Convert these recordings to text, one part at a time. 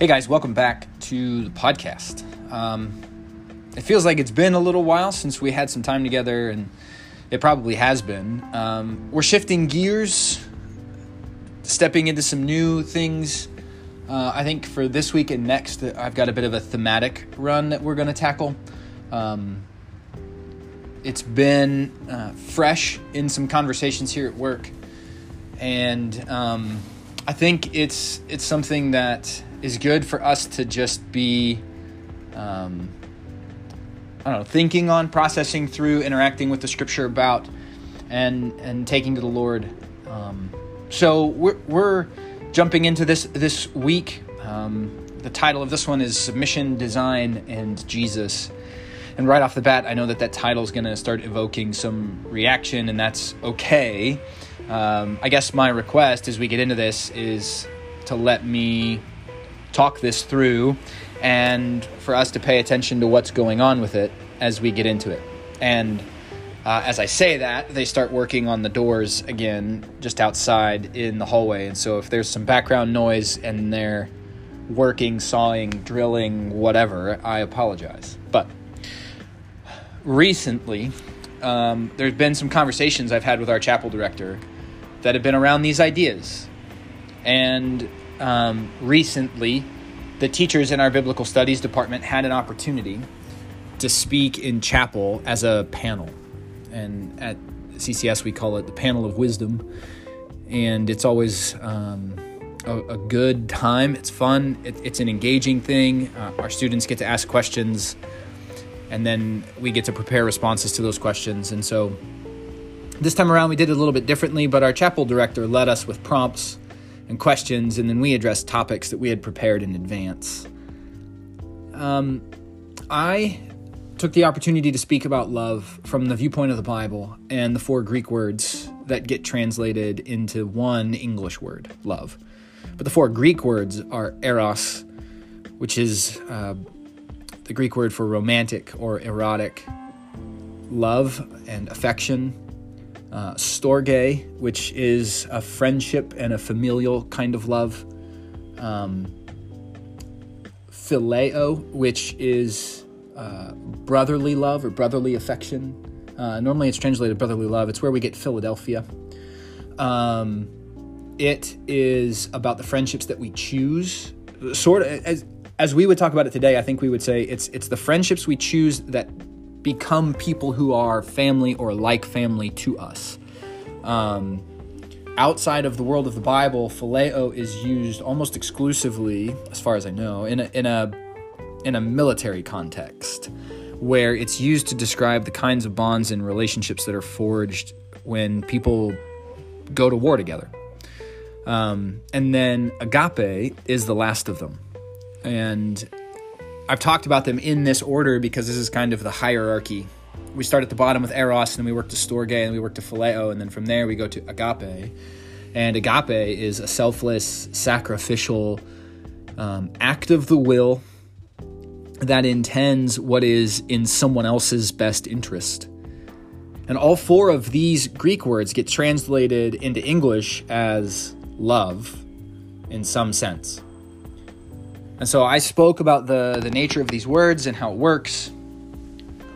Hey guys, welcome back to the podcast. Um, it feels like it's been a little while since we had some time together, and it probably has been. Um, we're shifting gears, stepping into some new things. Uh, I think for this week and next, I've got a bit of a thematic run that we're going to tackle. Um, it's been uh, fresh in some conversations here at work, and um, I think it's it's something that is good for us to just be, um, I don't know, thinking on, processing through, interacting with the Scripture about, and and taking to the Lord. Um, so we're we're jumping into this this week. Um, the title of this one is Submission, Design, and Jesus. And right off the bat, I know that that title is going to start evoking some reaction, and that's okay. Um, I guess my request as we get into this is to let me talk this through and for us to pay attention to what's going on with it as we get into it. And uh, as I say that, they start working on the doors again just outside in the hallway. And so if there's some background noise and they're working, sawing, drilling, whatever, I apologize. But recently, um, there's been some conversations I've had with our chapel director that have been around these ideas. And um, recently, the teachers in our biblical studies department had an opportunity to speak in chapel as a panel. And at CCS, we call it the panel of wisdom. And it's always um, a, a, good time. It's fun, it, it's an engaging thing. Uh, our students get to ask questions, and then we get to prepare responses to those questions. And so this time around, we did it a little bit differently, but our chapel director led us with prompts and questions, and then we addressed topics that we had prepared in advance. Um, I took the opportunity to speak about love from the viewpoint of the Bible and the four Greek words that get translated into one English word, love. But the four Greek words are eros, which is uh, the Greek word for romantic or erotic, love and affection, uh, storge, which is a friendship and a familial kind of love. Um, phileo, which is uh, brotherly love or brotherly affection. Uh, normally it's translated brotherly love. It's where we get Philadelphia. Um, it is about the friendships that we choose. Sort of as as we would talk about it today, I think we would say it's it's the friendships we choose that become people who are family or like family to us. Um, outside of the world of the Bible, phileo is used almost exclusively, as far as I know, in a, in a in a military context, where it's used to describe the kinds of bonds and relationships that are forged when people go to war together. Um, and then agape is the last of them, and I've talked about them in this order because this is kind of the hierarchy. We start at the bottom with eros, and then we work to storge, and we work to phileo, and then from there we go to agape. And agape is a selfless, sacrificial um, act of the will that intends what is in someone else's best interest. And all four of these Greek words get translated into English as love in some sense. And so I spoke about the, the nature of these words and how it works,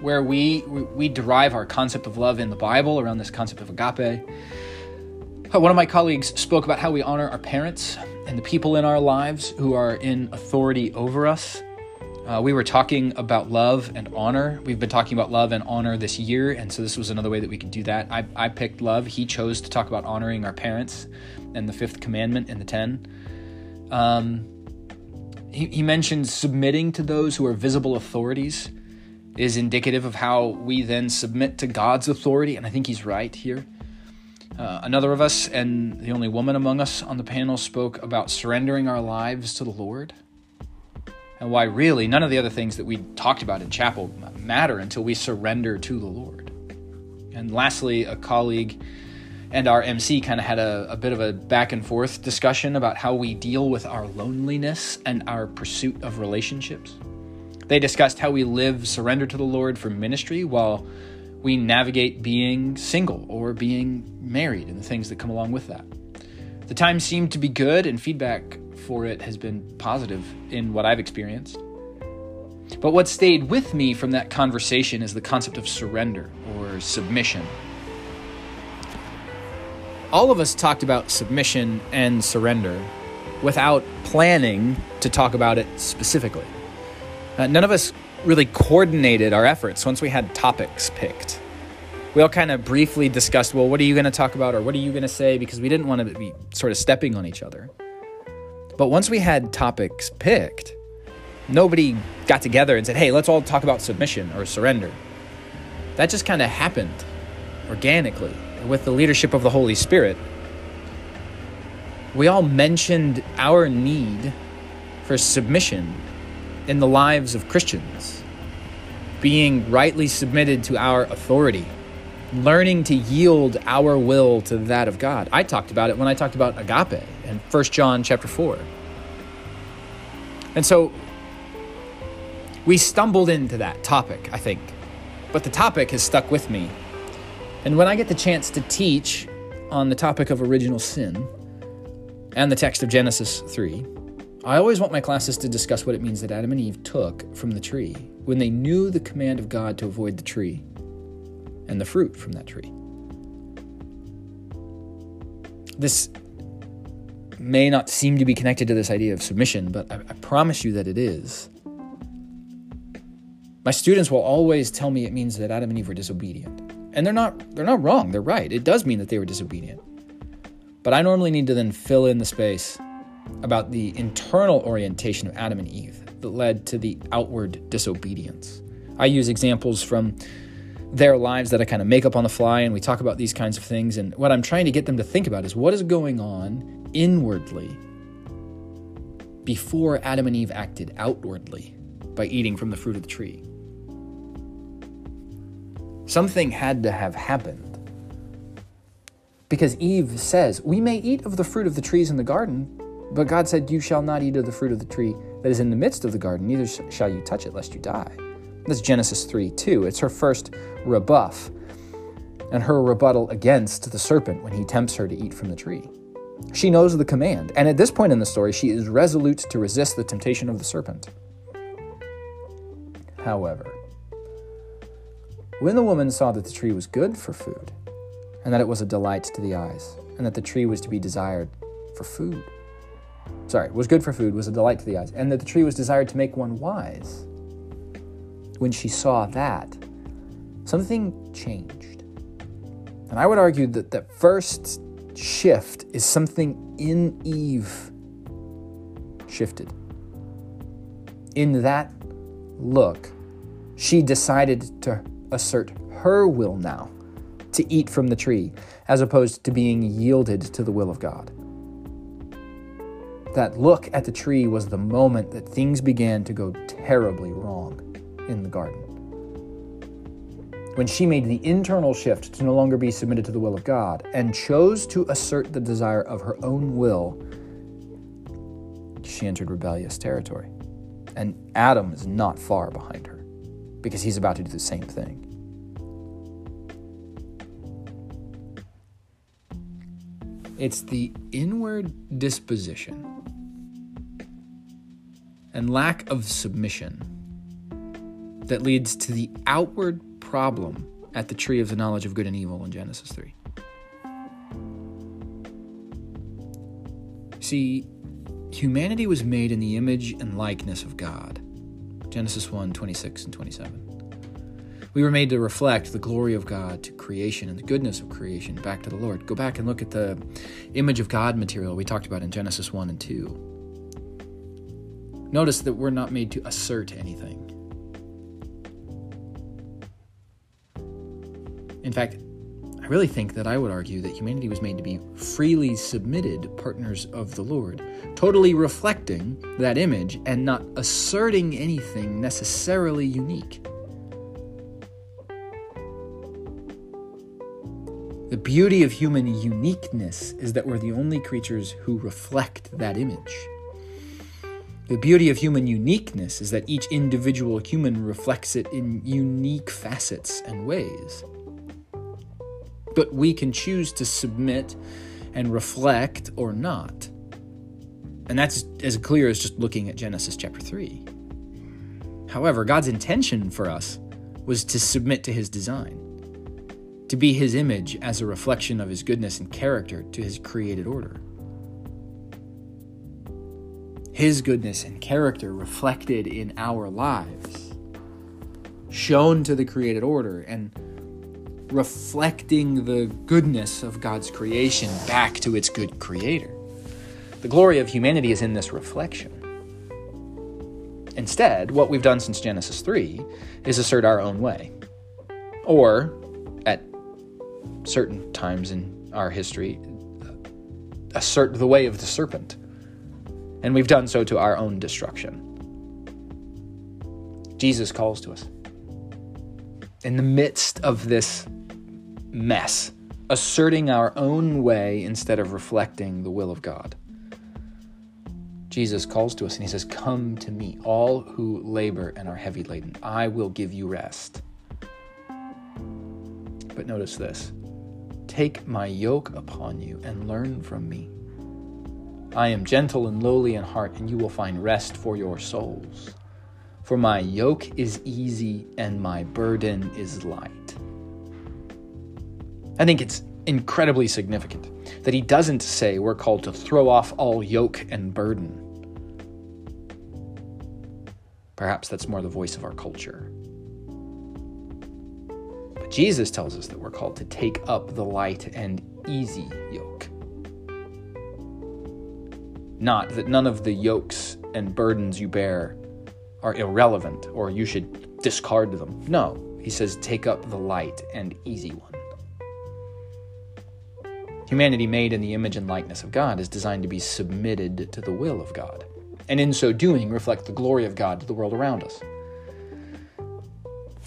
where we, we derive our concept of love in the Bible around this concept of agape. One of my colleagues spoke about how we honor our parents and the people in our lives who are in authority over us. Uh, we were talking about love and honor. We've been talking about love and honor this year, and so this was another way that we could do that. I, I picked love. He chose to talk about honoring our parents and the fifth commandment in the ten. Um, he, he mentions submitting to those who are visible authorities is indicative of how we then submit to God's authority, and I think he's right here. Uh, another of us, and the only woman among us on the panel, spoke about surrendering our lives to the Lord, and why really none of the other things that we talked about in chapel matter until we surrender to the Lord. And lastly, a colleague and our MC kind of had a, a, bit of a back and forth discussion about how we deal with our loneliness and our pursuit of relationships. They discussed how we live surrender to the Lord for ministry while we navigate being single or being married and the things that come along with that. The time seemed to be good, and feedback for it has been positive in what I've experienced. But what stayed with me from that conversation is the concept of surrender or submission. All of us talked about submission and surrender without planning to talk about it specifically. Uh, none of us really coordinated our efforts once we had topics picked. We all kind of briefly discussed, well, what are you going to talk about or what are you going to say because we didn't want to be sort of stepping on each other. But once we had topics picked, nobody got together and said, hey, let's all talk about submission or surrender. That just kind of happened organically with the leadership of the Holy Spirit. We all mentioned our need for submission in the lives of Christians, being rightly submitted to our authority, learning to yield our will to that of God. I talked about it when I talked about agape in 1 John chapter 4. And so we stumbled into that topic, I think. But the topic has stuck with me. And when I get the chance to teach on the topic of original sin and the text of Genesis 3, I always want my classes to discuss what it means that Adam and Eve took from the tree when they knew the command of God to avoid the tree and the fruit from that tree. This may not seem to be connected to this idea of submission, but I, I promise you that it is. My students will always tell me it means that Adam and Eve were disobedient. And they're not they're not wrong. They're right. It does mean that they were disobedient. But I normally need to then fill in the space about the internal orientation of Adam and Eve that led to the outward disobedience. I use examples from their lives that I kind of make up on the fly, and we talk about these kinds of things. And what I'm trying to get them to think about is what is going on inwardly before Adam and Eve acted outwardly by eating from the fruit of the tree. Something had to have happened. Because Eve says, We may eat of the fruit of the trees in the garden, but God said, You shall not eat of the fruit of the tree that is in the midst of the garden, neither shall you touch it, lest you die. That's Genesis 3 2. It's her first rebuff and her rebuttal against the serpent when he tempts her to eat from the tree. She knows the command, and at this point in the story, she is resolute to resist the temptation of the serpent. However, when the woman saw that the tree was good for food, and that it was a delight to the eyes, and that the tree was to be desired for food, sorry, was good for food, was a delight to the eyes, and that the tree was desired to make one wise, when she saw that, something changed. And I would argue that that first shift is something in Eve shifted. In that look, she decided to assert her will now to eat from the tree, as opposed to being yielded to the will of God. That look at the tree was the moment that things began to go terribly wrong in the garden. When she made the internal shift to no longer be submitted to the will of God and chose to assert the desire of her own will, she entered rebellious territory. And Adam is not far behind her because he's about to do the same thing. It's the inward disposition and lack of submission that leads to the outward problem at the tree of the knowledge of good and evil in Genesis 3. See, humanity was made in the image and likeness of God. Genesis 1 26 and 27. We were made to reflect the glory of God to creation and the goodness of creation back to the Lord. Go back and look at the image of God material we talked about in Genesis 1 and 2. Notice that we're not made to assert anything. In fact, I really think that I would argue that humanity was made to be freely submitted partners of the Lord, totally reflecting that image and not asserting anything necessarily unique. The beauty of human uniqueness is that we're the only creatures who reflect that image. The beauty of human uniqueness is that each individual human reflects it in unique facets and ways. But we can choose to submit and reflect or not. And that's as clear as just looking at Genesis chapter 3. However, God's intention for us was to submit to his design, to be his image as a reflection of his goodness and character to his created order. His goodness and character reflected in our lives, shown to the created order, and reflecting the goodness of God's creation back to its good creator. The glory of humanity is in this reflection. Instead, what we've done since Genesis 3 is assert our own way. Or, certain times in our history, assert the way of the serpent. And we've done so to our own destruction. Jesus calls to us. In the midst of this mess, asserting our own way instead of reflecting the will of God. Jesus calls to us and he says, Come to me, all who labor and are heavy laden. I will give you rest. But notice this Take my yoke upon you and learn from me. I am gentle and lowly in heart, and you will find rest for your souls. For my yoke is easy and my burden is light. I think it's incredibly significant that he doesn't say we're called to throw off all yoke and burden. Perhaps that's more the voice of our culture. Jesus tells us that we're called to take up the light and easy yoke. Not that none of the yokes and burdens you bear are irrelevant or you should discard them. No, he says, take up the light and easy one. Humanity, made in the image and likeness of God, is designed to be submitted to the will of God, and in so doing, reflect the glory of God to the world around us.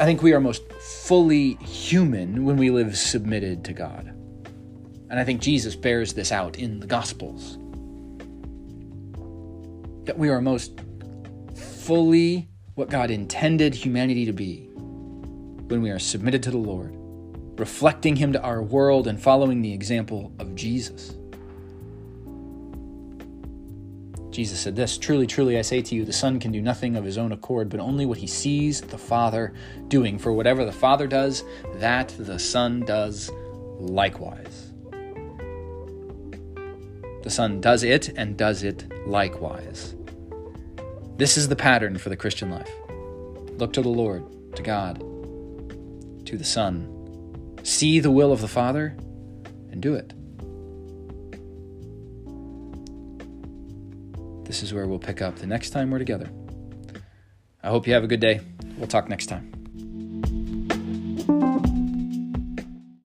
I think we are most fully human when we live submitted to God. And I think Jesus bears this out in the Gospels. That we are most fully what God intended humanity to be when we are submitted to the Lord reflecting Him to our world and following the example of Jesus. Jesus said this Truly, truly, I say to you, the Son can do nothing of his own accord, but only what he sees the Father doing. For whatever the Father does, that the Son does likewise. The Son does it and does it likewise. This is the pattern for the Christian life. Look to the Lord, to God, to the Son, see the will of the Father, and do it. This is where we'll pick up the next time we're together. I hope you have a good day. We'll talk next time.